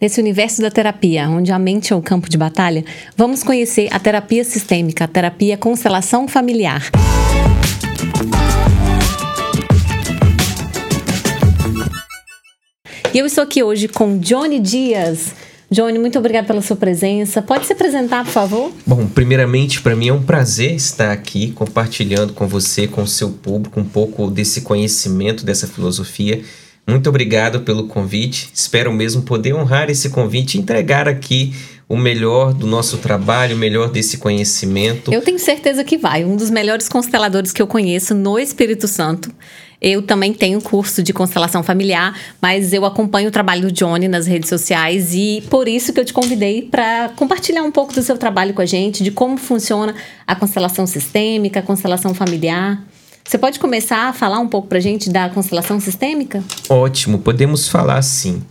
Nesse universo da terapia, onde a mente é o campo de batalha, vamos conhecer a terapia sistêmica, a terapia constelação familiar. E eu estou aqui hoje com Johnny Dias. Johnny, muito obrigada pela sua presença. Pode se apresentar, por favor? Bom, primeiramente, para mim é um prazer estar aqui compartilhando com você, com o seu público, um pouco desse conhecimento, dessa filosofia muito obrigado pelo convite. Espero mesmo poder honrar esse convite e entregar aqui o melhor do nosso trabalho, o melhor desse conhecimento. Eu tenho certeza que vai. Um dos melhores consteladores que eu conheço no Espírito Santo. Eu também tenho curso de constelação familiar, mas eu acompanho o trabalho do Johnny nas redes sociais e por isso que eu te convidei para compartilhar um pouco do seu trabalho com a gente, de como funciona a constelação sistêmica, a constelação familiar. Você pode começar a falar um pouco para a gente da constelação sistêmica? Ótimo, podemos falar sim.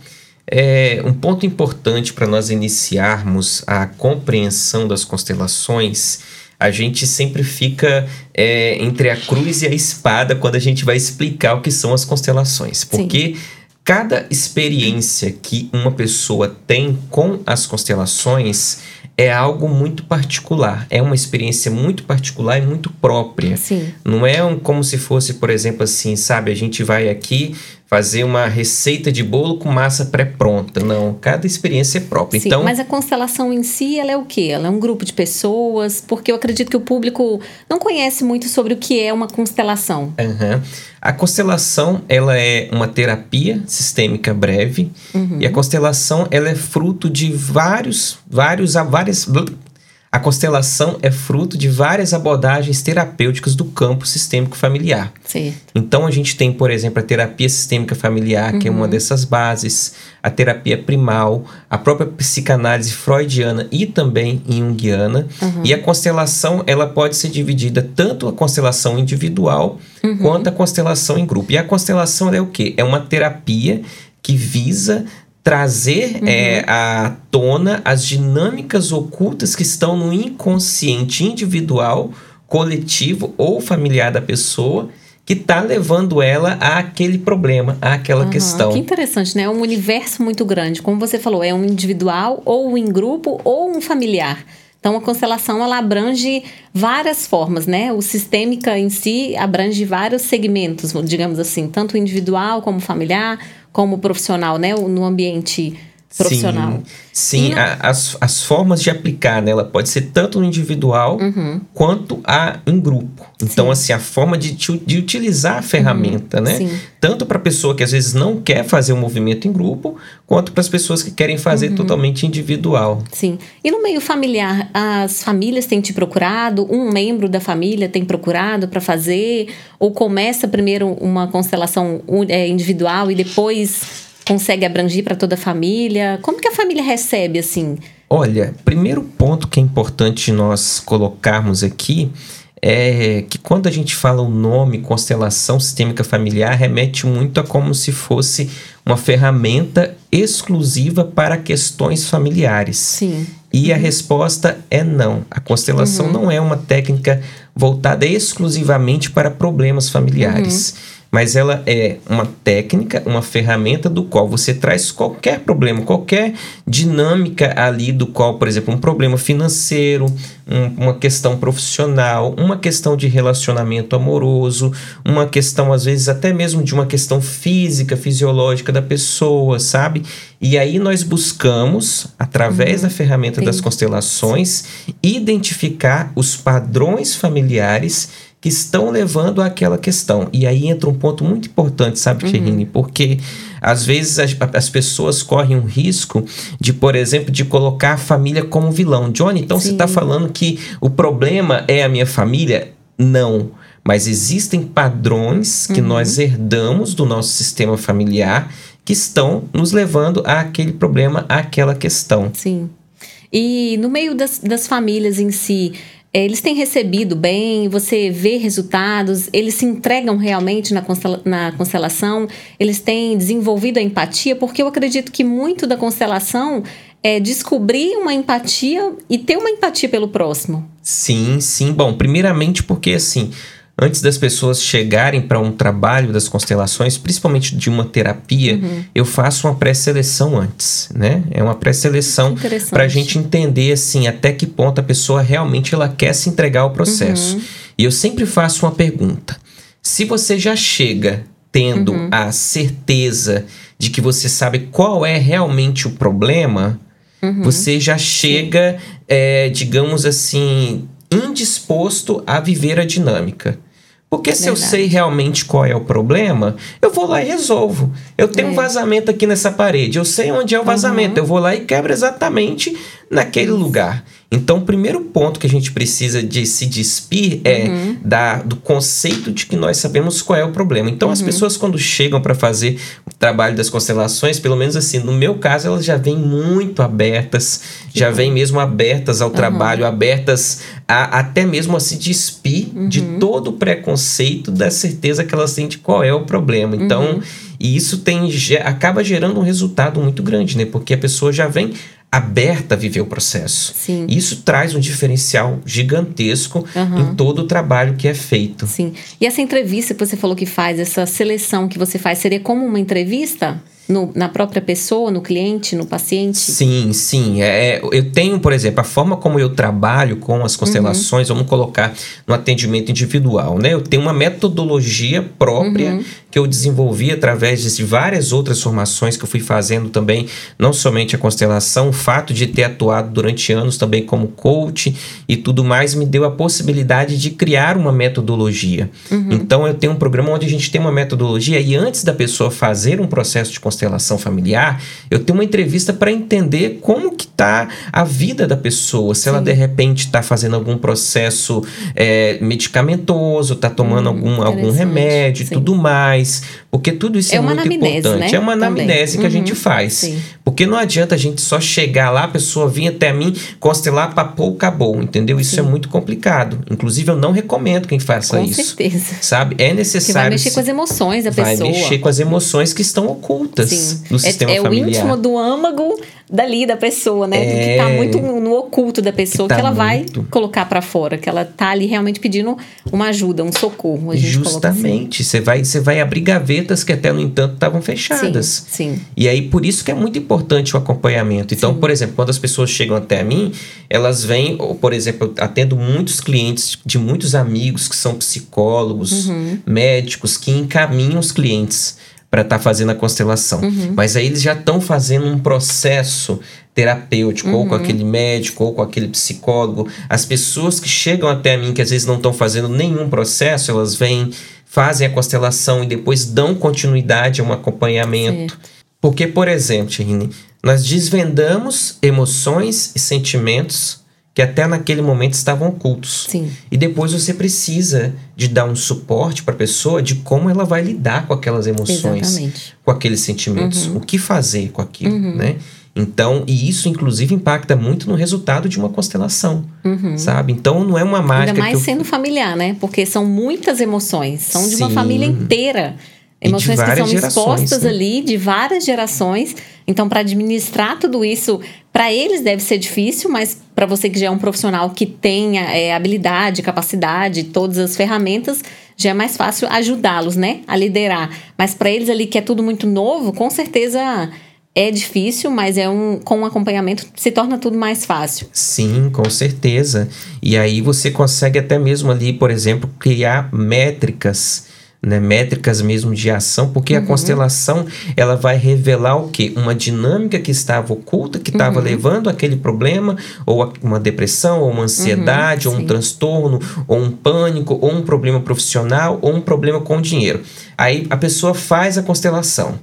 É um ponto importante para nós iniciarmos a compreensão das constelações. A gente sempre fica é, entre a cruz e a espada quando a gente vai explicar o que são as constelações, porque sim. cada experiência que uma pessoa tem com as constelações é algo muito particular, é uma experiência muito particular e muito própria. Sim. Não é um, como se fosse, por exemplo, assim, sabe, a gente vai aqui fazer uma receita de bolo com massa pré-pronta. Não, cada experiência é própria. Sim, então, mas a constelação em si, ela é o quê? Ela é um grupo de pessoas? Porque eu acredito que o público não conhece muito sobre o que é uma constelação. Uhum. A constelação, ela é uma terapia sistêmica breve. Uhum. E a constelação, ela é fruto de vários, vários, várias a constelação é fruto de várias abordagens terapêuticas do campo sistêmico familiar. Sim. Então a gente tem, por exemplo, a terapia sistêmica familiar, uhum. que é uma uhum. dessas bases, a terapia primal, a própria psicanálise freudiana e também junguiana. Uhum. E a constelação, ela pode ser dividida tanto a constelação individual uhum. quanto a constelação em grupo. E a constelação é o quê? É uma terapia que visa trazer uhum. é, à tona as dinâmicas ocultas que estão no inconsciente individual, coletivo ou familiar da pessoa que está levando ela àquele problema, àquela uhum, questão. Que interessante, né? É um universo muito grande. Como você falou, é um individual, ou em grupo, ou um familiar. Então, a constelação ela abrange várias formas, né? O sistêmica em si abrange vários segmentos, digamos assim, tanto individual como familiar, como profissional, né? No ambiente profissional. Sim, sim a, as, as formas de aplicar, né? Ela pode ser tanto no individual uhum. quanto a, em grupo. Então, sim. assim, a forma de, de utilizar a ferramenta, uhum. né? Sim. Tanto para a pessoa que às vezes não quer fazer o um movimento em grupo, quanto para as pessoas que querem fazer uhum. totalmente individual. Sim. E no meio familiar, as famílias têm te procurado? Um membro da família tem procurado para fazer? Ou começa primeiro uma constelação é, individual e depois consegue abranger para toda a família? Como que a família recebe assim? Olha, primeiro ponto que é importante nós colocarmos aqui é que quando a gente fala o nome constelação sistêmica familiar, remete muito a como se fosse uma ferramenta exclusiva para questões familiares. Sim. E a resposta é não. A constelação uhum. não é uma técnica voltada exclusivamente para problemas familiares. Uhum mas ela é uma técnica, uma ferramenta do qual você traz qualquer problema, qualquer dinâmica ali do qual, por exemplo, um problema financeiro, um, uma questão profissional, uma questão de relacionamento amoroso, uma questão às vezes até mesmo de uma questão física, fisiológica da pessoa, sabe? E aí nós buscamos, através uhum. da ferramenta das constelações, identificar os padrões familiares estão levando àquela questão. E aí entra um ponto muito importante, sabe, uhum. Porque às vezes as, as, pessoas correm um risco de, por exemplo, de colocar a família como vilão. Johnny, então Sim. você está falando que o problema é a minha família? Não. Mas existem padrões que uhum. nós herdamos do nosso sistema familiar que estão nos levando àquele problema, àquela questão. Sim. E no meio das, das famílias em si, eles têm recebido bem, você vê resultados, eles se entregam realmente na, constela na constelação, eles têm desenvolvido a empatia, porque eu acredito que muito da constelação é descobrir uma empatia e ter uma empatia pelo próximo. Sim, sim. Bom, primeiramente porque assim, antes das pessoas chegarem para um trabalho das constelações, principalmente de uma terapia, uhum. eu faço uma pré-seleção antes, né? É uma pré-seleção para a gente entender assim até que ponto a pessoa realmente ela quer se entregar ao processo. Uhum. E eu sempre faço uma pergunta: se você já chega tendo uhum. a certeza de que você sabe qual é realmente o problema, uhum. você já chega, é, digamos assim, indisposto a viver a dinâmica. Porque se Verdade. eu sei realmente qual é o problema, eu vou lá e resolvo. Eu tenho é. um vazamento aqui nessa parede, eu sei onde é o vazamento, uhum. eu vou lá e quebro exatamente naquele lugar. Então, o primeiro ponto que a gente precisa de se despir é uhum. da, do conceito de que nós sabemos qual é o problema. Então, uhum. as pessoas, quando chegam para fazer o trabalho das constelações, pelo menos assim, no meu caso, elas já vêm muito abertas, já vêm mesmo abertas ao uhum. trabalho, abertas a, até mesmo a se despir de uhum. todo o preconceito da certeza que elas têm de qual é o problema. Então, uhum. e isso tem, acaba gerando um resultado muito grande, né? Porque a pessoa já vem aberta a viver o processo. Sim. Isso traz um diferencial gigantesco uhum. em todo o trabalho que é feito. Sim. E essa entrevista que você falou que faz, essa seleção que você faz, seria como uma entrevista? No, na própria pessoa, no cliente, no paciente? Sim, sim. É, é, eu tenho, por exemplo, a forma como eu trabalho com as constelações, uhum. vamos colocar no atendimento individual, né? Eu tenho uma metodologia própria uhum. que eu desenvolvi através de várias outras formações que eu fui fazendo também, não somente a constelação, o fato de ter atuado durante anos também como coach e tudo mais me deu a possibilidade de criar uma metodologia. Uhum. Então eu tenho um programa onde a gente tem uma metodologia e antes da pessoa fazer um processo de constelação constelação familiar, eu tenho uma entrevista para entender como que tá a vida da pessoa, se Sim. ela de repente está fazendo algum processo é, medicamentoso, está tomando hum, algum, algum remédio e tudo mais, porque tudo isso é, é muito importante. Né? É uma anamnese Também. que uhum. a gente uhum. faz. Sim. Porque não adianta a gente só chegar lá, a pessoa vir até mim, constelar, papou, acabou, entendeu? Isso é Sim. é muito complicado. Inclusive, eu não recomendo quem faça com isso. Com certeza. Sabe? É necessário. Que vai mexer com as emoções da vai pessoa. Vai mexer com as emoções que estão ocultas Sim. no sistema é, é familiar. É o íntimo do âmago dali da pessoa, né? É, que tá muito no oculto da pessoa, que, tá que ela muito. vai colocar para fora, que ela tá ali realmente pedindo uma ajuda, um socorro. Assim. Justamente. Você assim. vai, você vai abrir gavetas que até, no entanto, estavam fechadas. Sim, sim. E aí, por isso que é muito importante o acompanhamento. Então, sim. por exemplo, quando as pessoas chegam até mim, elas vêm, ou, por exemplo, eu atendo muitos clientes de muitos amigos que são psicólogos, uhum. médicos, que encaminham os clientes para estar tá fazendo a constelação. Uhum. Mas aí eles já estão fazendo um processo terapêutico, uhum. ou com uhum. aquele médico, ou com aquele psicólogo. As pessoas que chegam até mim, que às vezes não estão fazendo nenhum processo, elas vêm, fazem a constelação e depois dão continuidade a um acompanhamento. Certo. Porque, por exemplo, Tirine, nós desvendamos emoções e sentimentos que até naquele momento estavam ocultos. Sim. E depois você precisa de dar um suporte para a pessoa de como ela vai lidar com aquelas emoções, Exatamente. com aqueles sentimentos, uhum. o que fazer com aquilo, uhum. né? Então, e isso inclusive impacta muito no resultado de uma constelação, uhum. sabe? Então não é uma mágica. Ainda mais eu... sendo familiar, né? Porque são muitas emoções, são de uma família inteira. Emoções que são expostas né? ali de várias gerações. Então, para administrar tudo isso, para eles deve ser difícil, mas para você que já é um profissional que tenha é, habilidade, capacidade, todas as ferramentas, já é mais fácil ajudá-los, né, a liderar. Mas para eles ali que é tudo muito novo, com certeza é difícil, mas é um com um acompanhamento se torna tudo mais fácil. Sim, com certeza. E aí você consegue até mesmo ali, por exemplo, criar métricas né, métricas mesmo de ação, porque uhum. a constelação ela vai revelar o que? Uma dinâmica que estava oculta, que estava uhum. levando aquele problema, ou uma depressão, ou uma ansiedade, uhum, ou um transtorno, ou um pânico, ou um problema profissional, ou um problema com dinheiro. Aí a pessoa faz a constelação.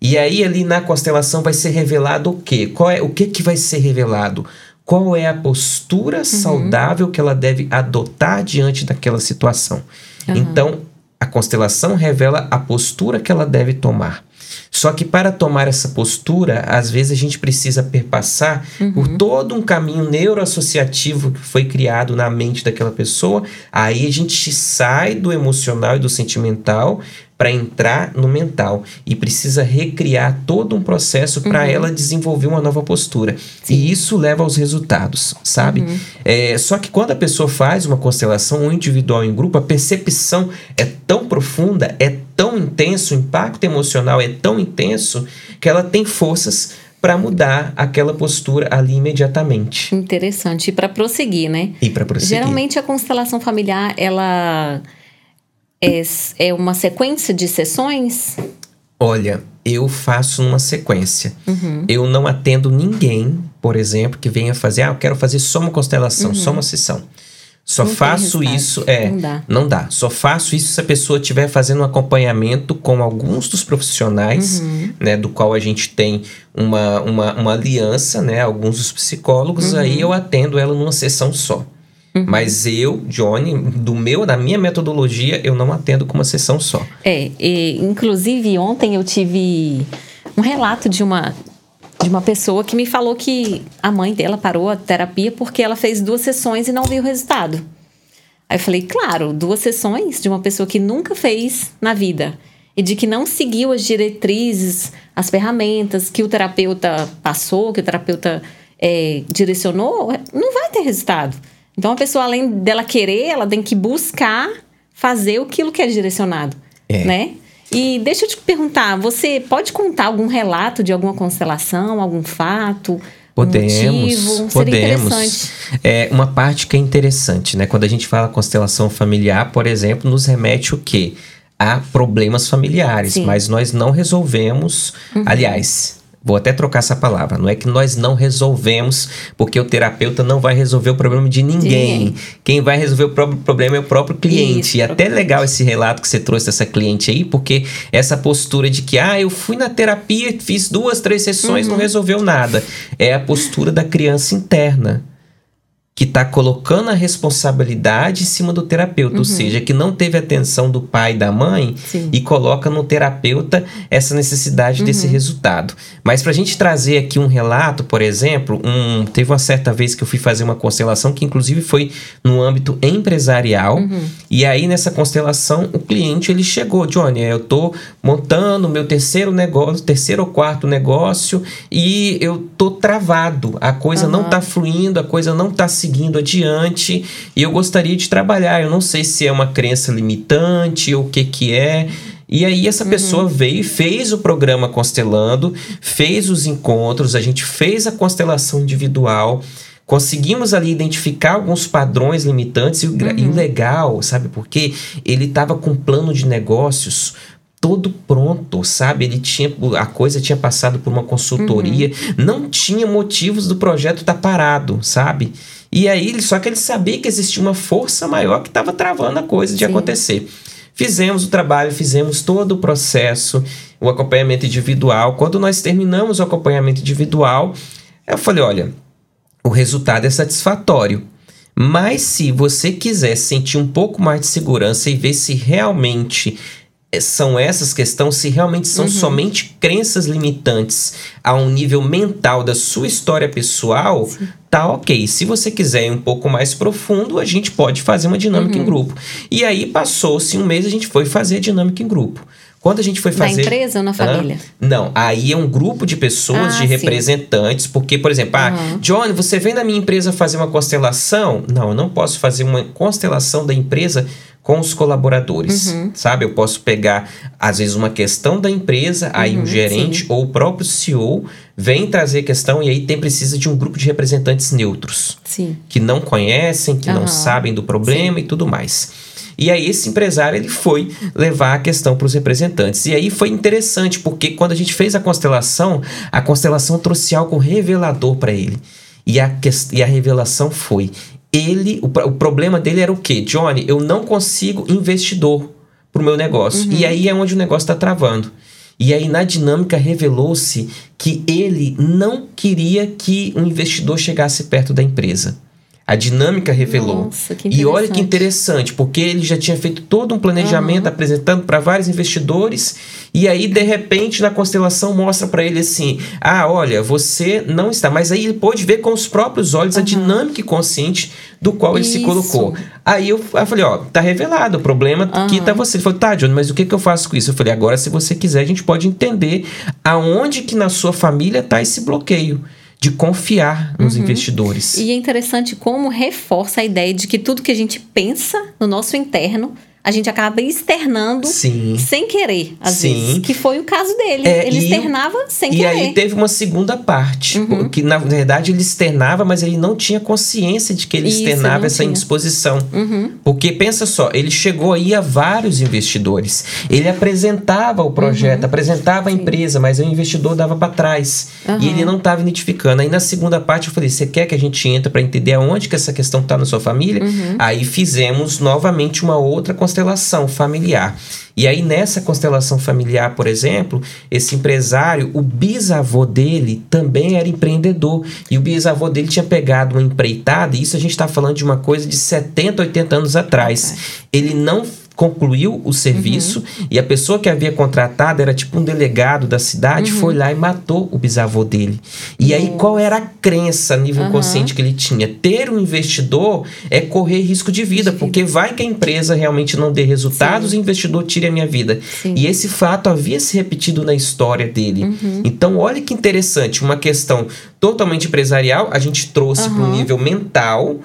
E aí ali na constelação vai ser revelado o quê? Qual é o que que vai ser revelado? Qual é a postura uhum. saudável que ela deve adotar diante daquela situação? Então, a constelação revela a postura que ela deve tomar. Só que para tomar essa postura, às vezes a gente precisa perpassar uhum. por todo um caminho neuroassociativo que foi criado na mente daquela pessoa. Aí a gente sai do emocional e do sentimental para entrar no mental e precisa recriar todo um processo para uhum. ela desenvolver uma nova postura. Sim. E isso leva aos resultados, sabe? Uhum. É, só que quando a pessoa faz uma constelação, um individual em grupo, a percepção é tão profunda, é tão intenso, o impacto emocional é tão intenso que ela tem forças para mudar aquela postura ali imediatamente. Interessante. E para prosseguir, né? E para prosseguir. Geralmente a constelação familiar, ela é, é uma sequência de sessões? Olha, eu faço uma sequência. Uhum. Eu não atendo ninguém, por exemplo, que venha fazer, ah, eu quero fazer só uma constelação, uhum. só uma sessão. Só não faço isso, é, não dá. não dá. Só faço isso se a pessoa estiver fazendo um acompanhamento com alguns dos profissionais, uhum. né, do qual a gente tem uma, uma, uma aliança, né, alguns dos psicólogos, uhum. aí eu atendo ela numa sessão só. Uhum. Mas eu, Johnny, do meu, da minha metodologia, eu não atendo com uma sessão só. É, e, inclusive ontem eu tive um relato de uma de uma pessoa que me falou que a mãe dela parou a terapia porque ela fez duas sessões e não viu o resultado. Aí eu falei, claro, duas sessões de uma pessoa que nunca fez na vida e de que não seguiu as diretrizes, as ferramentas que o terapeuta passou, que o terapeuta é, direcionou, não vai ter resultado. Então a pessoa, além dela querer, ela tem que buscar fazer aquilo que é direcionado, é. né? E deixa eu te perguntar, você pode contar algum relato de alguma constelação, algum fato? Podemos, um motivo? podemos. É uma parte que é interessante, né? Quando a gente fala constelação familiar, por exemplo, nos remete o quê? A problemas familiares, Sim. mas nós não resolvemos. Uhum. Aliás, Vou até trocar essa palavra. Não é que nós não resolvemos, porque o terapeuta não vai resolver o problema de ninguém. Quem vai resolver o próprio problema é o próprio cliente. Isso, e até legal esse relato que você trouxe dessa cliente aí, porque essa postura de que, ah, eu fui na terapia, fiz duas, três sessões, uhum. não resolveu nada. É a postura da criança interna que está colocando a responsabilidade em cima do terapeuta, uhum. ou seja, que não teve atenção do pai e da mãe Sim. e coloca no terapeuta essa necessidade uhum. desse resultado. Mas para a gente trazer aqui um relato, por exemplo, um, teve uma certa vez que eu fui fazer uma constelação que inclusive foi no âmbito empresarial uhum. e aí nessa constelação o cliente ele chegou, Johnny, eu tô montando meu terceiro negócio, terceiro ou quarto negócio e eu tô travado, a coisa não está fluindo, a coisa não está se seguindo adiante e eu gostaria de trabalhar. Eu não sei se é uma crença limitante ou o que que é. E aí essa uhum. pessoa veio e fez o programa Constelando, fez os encontros, a gente fez a constelação individual, conseguimos ali identificar alguns padrões limitantes e o, uhum. e o legal, sabe, porque ele estava com um plano de negócios todo pronto, sabe? Ele tinha a coisa tinha passado por uma consultoria, uhum. não tinha motivos do projeto estar tá parado, sabe? E aí, só que ele sabia que existia uma força maior que estava travando a coisa de Sim. acontecer. Fizemos o trabalho, fizemos todo o processo, o acompanhamento individual. Quando nós terminamos o acompanhamento individual, eu falei: olha, o resultado é satisfatório. Mas se você quiser sentir um pouco mais de segurança e ver se realmente são essas questões, se realmente são uhum. somente crenças limitantes a um nível mental da sua história pessoal, Sim. tá ok. Se você quiser ir um pouco mais profundo, a gente pode fazer uma dinâmica uhum. em grupo. E aí passou-se um mês, a gente foi fazer a dinâmica em grupo. Quando a gente foi fazer. Na empresa ou na família? não, aí é um grupo de pessoas, ah, de representantes, sim. porque, por exemplo, ah, uhum. Johnny, você vem na minha empresa fazer uma constelação? Não, eu não posso fazer uma constelação da empresa com os colaboradores, uhum. sabe? Eu posso pegar, às vezes, uma questão da empresa, aí uhum, um gerente sim. ou o próprio CEO vem trazer a questão e aí tem precisa de um grupo de representantes neutros. Sim. Que não conhecem, que uhum. não sabem do problema sim. e tudo mais. E aí esse empresário ele foi levar a questão para os representantes. E aí foi interessante, porque quando a gente fez a constelação, a constelação trouxe algo revelador para ele. E a, e a revelação foi: ele, o, o problema dele era o quê? Johnny, eu não consigo investidor para o meu negócio. Uhum. E aí é onde o negócio está travando. E aí, na dinâmica, revelou-se que ele não queria que um investidor chegasse perto da empresa. A dinâmica revelou. Nossa, que e olha que interessante. porque ele já tinha feito todo um planejamento apresentando para vários investidores e aí de repente na constelação mostra para ele assim: "Ah, olha, você não está". Mas aí ele pôde ver com os próprios olhos a dinâmica consciente do qual ele se Isso. colocou. Aí eu, eu falei, ó, tá revelado, o problema aqui tá você. Ele falou, tá, Johnny, mas o que, que eu faço com isso? Eu falei, agora se você quiser, a gente pode entender aonde que na sua família tá esse bloqueio de confiar nos investidores. E é interessante como reforça a ideia de que tudo que a gente pensa no nosso interno, a gente acaba externando Sim. sem querer, às Sim. vezes. Que foi o caso dele. É, ele e- externava sem E querer. aí teve uma segunda parte, Uhum. que na verdade ele externava, mas ele não tinha consciência de que ele Isso, externava essa tinha. indisposição. Uhum. Porque pensa só, ele chegou aí a vários investidores. Ele apresentava o projeto, Uhum. apresentava a empresa, mas o investidor dava para trás. E ele não estava identificando. Aí na segunda parte eu falei: "Você quer que a gente entre para entender aonde que essa questão está na sua família?" Uhum. Aí fizemos novamente uma outra constelação familiar. E aí nessa constelação familiar, por exemplo, esse empresário, o bisavô dele também era empreendedor. E o bisavô dele tinha pegado uma empreitada, e isso a gente está falando de uma coisa de 70, 80 anos atrás. Ele não concluiu o serviço e a pessoa que havia contratado era tipo um delegado da cidade, foi lá e matou o bisavô dele. E aí qual era a crença a nível consciente que ele tinha? Ter um investidor é correr risco de vida, porque vai que a empresa realmente não dê resultados e o investidor tire a minha vida. Sim. E esse fato havia se repetido na história dele. Uhum. Então, olha que interessante, uma questão totalmente empresarial, a gente trouxe para o Aham. nível mental,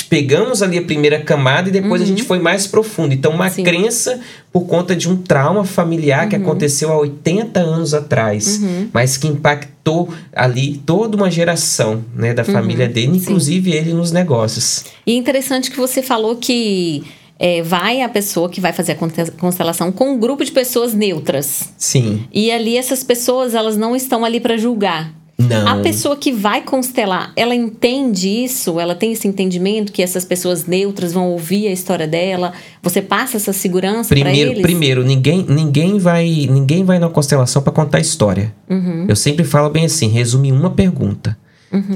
pegamos ali a primeira camada e depois a gente foi mais profundo. Então, uma Uhum. Sim. crença por conta de um trauma familiar que aconteceu há 80 anos atrás, Uhum. mas que impactou ali toda uma geração né, da família dele, Sim. inclusive ele nos negócios. E é interessante que você falou que é, vai a pessoa que vai fazer a constelação com um grupo de pessoas neutras. Sim. E ali essas pessoas, elas não estão ali para julgar. Não. A pessoa que vai constelar, ela entende isso? Ela tem esse entendimento que essas pessoas neutras vão ouvir a história dela? Você passa essa segurança para Primeiro, eles? primeiro ninguém, ninguém vai ninguém vai na constelação para contar história. Uhum. Eu sempre falo bem assim, resume uma pergunta.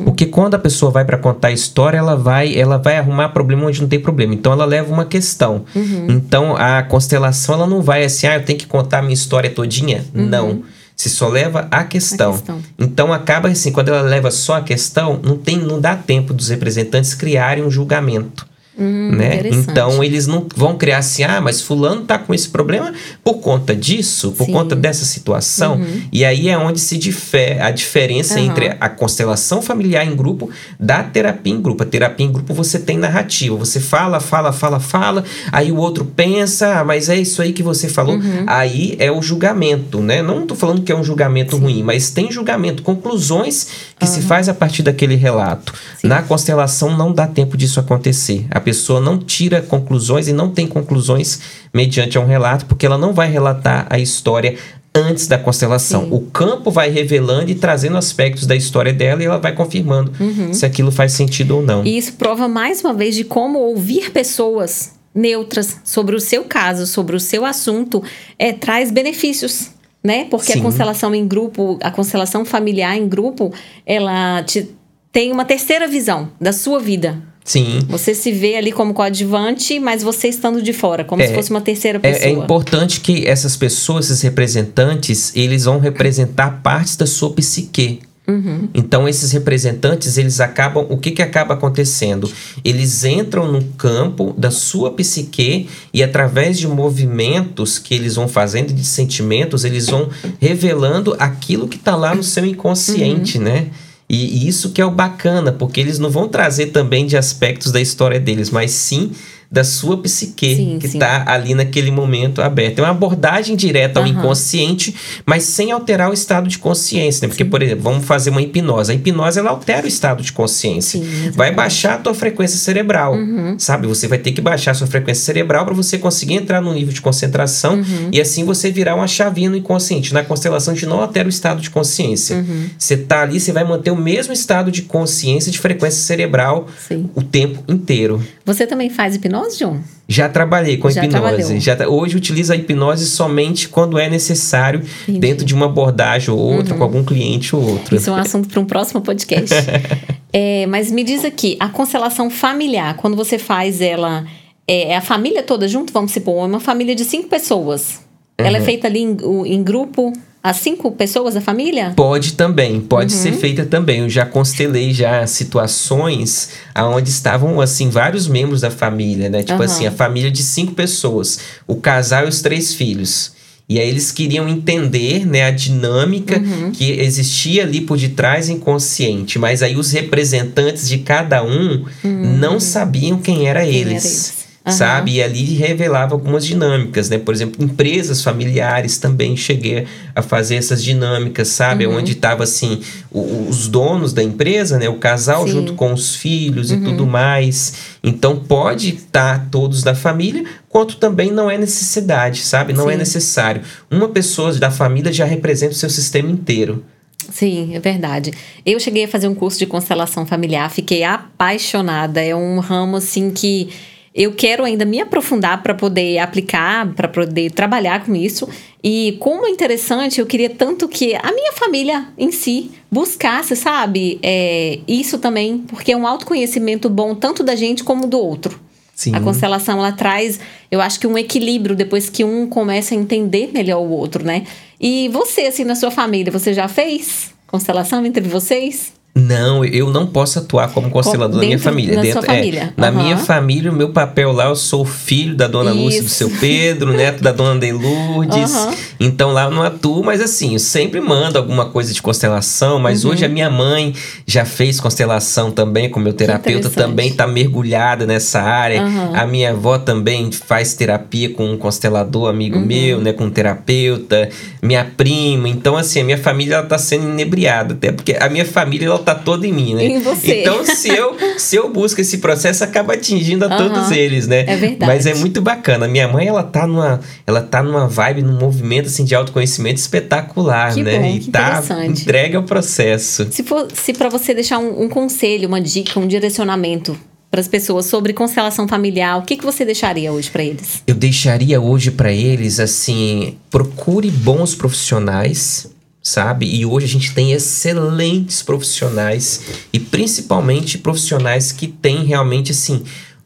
Porque quando a pessoa vai para contar história, ela vai, ela vai arrumar problema onde não tem problema. Então ela leva uma questão. Uhum. Então a constelação ela não vai assim, ah, eu tenho que contar a minha história todinha. Não. Se só leva a questão. Questão. Então acaba assim, quando ela leva só a questão, não tem, não dá tempo dos representantes criarem um julgamento. Hum, né? Então eles não vão criar assim, ah, mas fulano tá com esse problema por conta disso, por Sim. conta dessa situação. E aí é onde se difere a diferença Uhum. entre a constelação familiar em grupo da terapia em grupo. A terapia em grupo você tem narrativa, você fala, fala, fala, fala, aí o outro pensa, ah, mas é isso aí que você falou. Uhum. Aí é o julgamento, né? Não tô falando que é um julgamento ruim, mas tem julgamento, conclusões que se faz a partir daquele relato. Sim. Na constelação não dá tempo disso acontecer. A pessoa não tira conclusões e não tem conclusões mediante um relato, porque ela não vai relatar a história antes da constelação. Sim. O campo vai revelando e trazendo aspectos da história dela e ela vai confirmando se aquilo faz sentido ou não. Uhum. E isso prova mais uma vez de como ouvir pessoas neutras sobre o seu caso, sobre o seu assunto, é, traz benefícios. Né? Porque Sim. a constelação em grupo, a constelação familiar em grupo, ela te, tem uma terceira visão da sua vida. Sim. Você se vê ali como coadjuvante, mas você estando de fora, como É, se fosse uma terceira pessoa. É, é importante que essas pessoas, esses representantes, eles vão representar partes da sua psique. Uhum. Então, esses representantes, eles acabam. O que, que acaba acontecendo? Eles entram no campo da sua psique e, através de movimentos que eles vão fazendo, de sentimentos, eles vão revelando aquilo que está lá no seu Uhum. inconsciente, né? E, e isso que é o bacana, porque eles não vão trazer também de aspectos da história deles, mas sim da sua psique Sim, que sim. está ali naquele momento aberto. É uma abordagem direta ao Aham. inconsciente, mas sem alterar o estado de consciência, né? Porque, por exemplo, vamos fazer uma hipnose. A hipnose, ela altera o estado de consciência. Sim, vai baixar a tua frequência cerebral, Uhum. sabe? Você vai ter que baixar a sua frequência cerebral para você conseguir entrar num nível de concentração Uhum. e assim você virar uma chavinha no inconsciente. Na constelação, a gente não altera o estado de consciência. Uhum. Você tá ali, você vai manter o mesmo estado de consciência, de frequência cerebral Sim. o tempo inteiro. Você também faz hipnose, John? Já trabalhei com Já hipnose. Já hoje utilizo a hipnose somente quando é necessário, Entendi. Uhum. dentro de uma abordagem ou outra, com algum cliente ou outro. Isso é um assunto para um próximo podcast. É, mas me diz aqui, a constelação familiar, quando você faz ela, é, é a família toda junto, vamos supor, é uma família de cinco pessoas. Uhum. Ela é feita ali em, em grupo? As cinco pessoas da família? Pode também, pode uhum. ser feita também. Eu já constelei já situações onde estavam assim vários membros da família, né? Tipo uhum. assim, a família de cinco pessoas, o casal e os três filhos. E aí eles queriam entender né, a dinâmica uhum. que existia ali por detrás inconsciente. Mas aí os representantes de cada um uhum. não sabiam quem era quem eles. Era eles. Uhum. sabe? E ali revelava algumas dinâmicas, né? Por exemplo, empresas familiares também cheguei a fazer essas dinâmicas, sabe? Uhum. Onde estava assim, os donos da empresa, né? O casal Sim. junto com os filhos uhum. e tudo mais. Então pode estar tá todos da família, quanto também não é necessidade, sabe? Não é Sim. é necessário. Uma pessoa da família já representa o seu sistema inteiro. Sim, é verdade. Eu cheguei a fazer um curso de constelação familiar, fiquei apaixonada. É um ramo assim que eu quero ainda me aprofundar para poder aplicar, para poder trabalhar com isso. E como é interessante, eu queria tanto que a minha família em si buscasse, sabe, é, isso também, porque é um autoconhecimento bom tanto da gente como do outro. Sim. A constelação ela traz, eu acho que um equilíbrio depois que um começa a entender melhor o outro, né? E você, assim, na sua família, você já fez constelação entre vocês? Não, eu não posso atuar como constelador da minha família. Na dentro, família. É, na minha família, o meu papel lá, eu sou filho da dona Isso. Lúcia do seu Pedro, neto da dona de Lourdes. Uhum. Então lá eu não atuo, mas assim, eu sempre mando alguma coisa de constelação. Mas uhum. hoje a minha mãe já fez constelação também, com meu terapeuta também está mergulhada nessa área. Uhum. A minha avó também faz terapia com um constelador amigo uhum. meu, né, com um terapeuta. Minha prima. Então, assim, a minha família ela tá sendo inebriada, até porque a minha família ela tá toda em mim, né? Em você. Então, se eu, se eu busco esse processo, acaba atingindo a uhum. todos eles, né? É verdade. Mas é muito bacana. Minha mãe, ela tá numa, ela tá numa vibe, num movimento assim de autoconhecimento espetacular, que né? Bom, e tá entregue ao processo. Se for, se para você deixar um, um conselho, uma dica, um direcionamento para as pessoas sobre constelação familiar, o que, que você deixaria hoje para eles? Eu deixaria hoje para eles assim, procure bons profissionais sabe? E hoje a gente tem excelentes profissionais e principalmente profissionais que têm realmente assim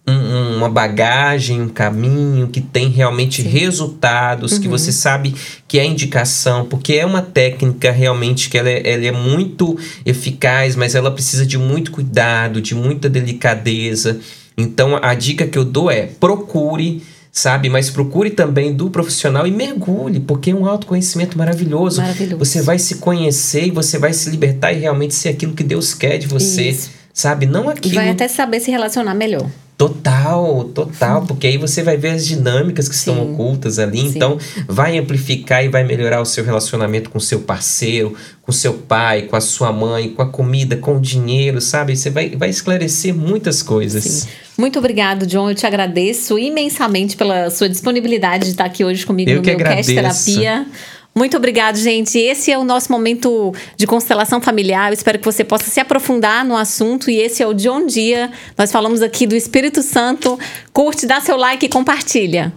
um, uma bagagem, um caminho, que tem realmente Sim. resultados, uhum. que você sabe que é indicação, porque é uma técnica realmente que ela é, ela é muito eficaz, mas ela precisa de muito cuidado, de muita delicadeza. Então a dica que eu dou é procure sabe? Mas procure também do profissional e mergulhe, porque é um autoconhecimento maravilhoso. maravilhoso. Você vai se conhecer e você vai se libertar e realmente ser aquilo que Deus quer de você, Isso. sabe? Não aquilo. E vai até saber se relacionar melhor. Total, total, porque aí você vai ver as dinâmicas que Sim. estão ocultas ali, Sim. então vai amplificar e vai melhorar o seu relacionamento com o seu parceiro, com seu pai, com a sua mãe, com a comida, com o dinheiro, sabe? Você vai, vai esclarecer muitas coisas. Sim. Muito obrigado, John. Eu te agradeço imensamente pela sua disponibilidade de estar aqui hoje comigo Eu no meu agradeço. Cast Terapia. Muito obrigado, gente. Esse é o nosso momento de constelação familiar. Eu espero que você possa se aprofundar no assunto. E esse é o John Dia. Nós falamos aqui do Espírito Santo. Curte, dá seu like e compartilha.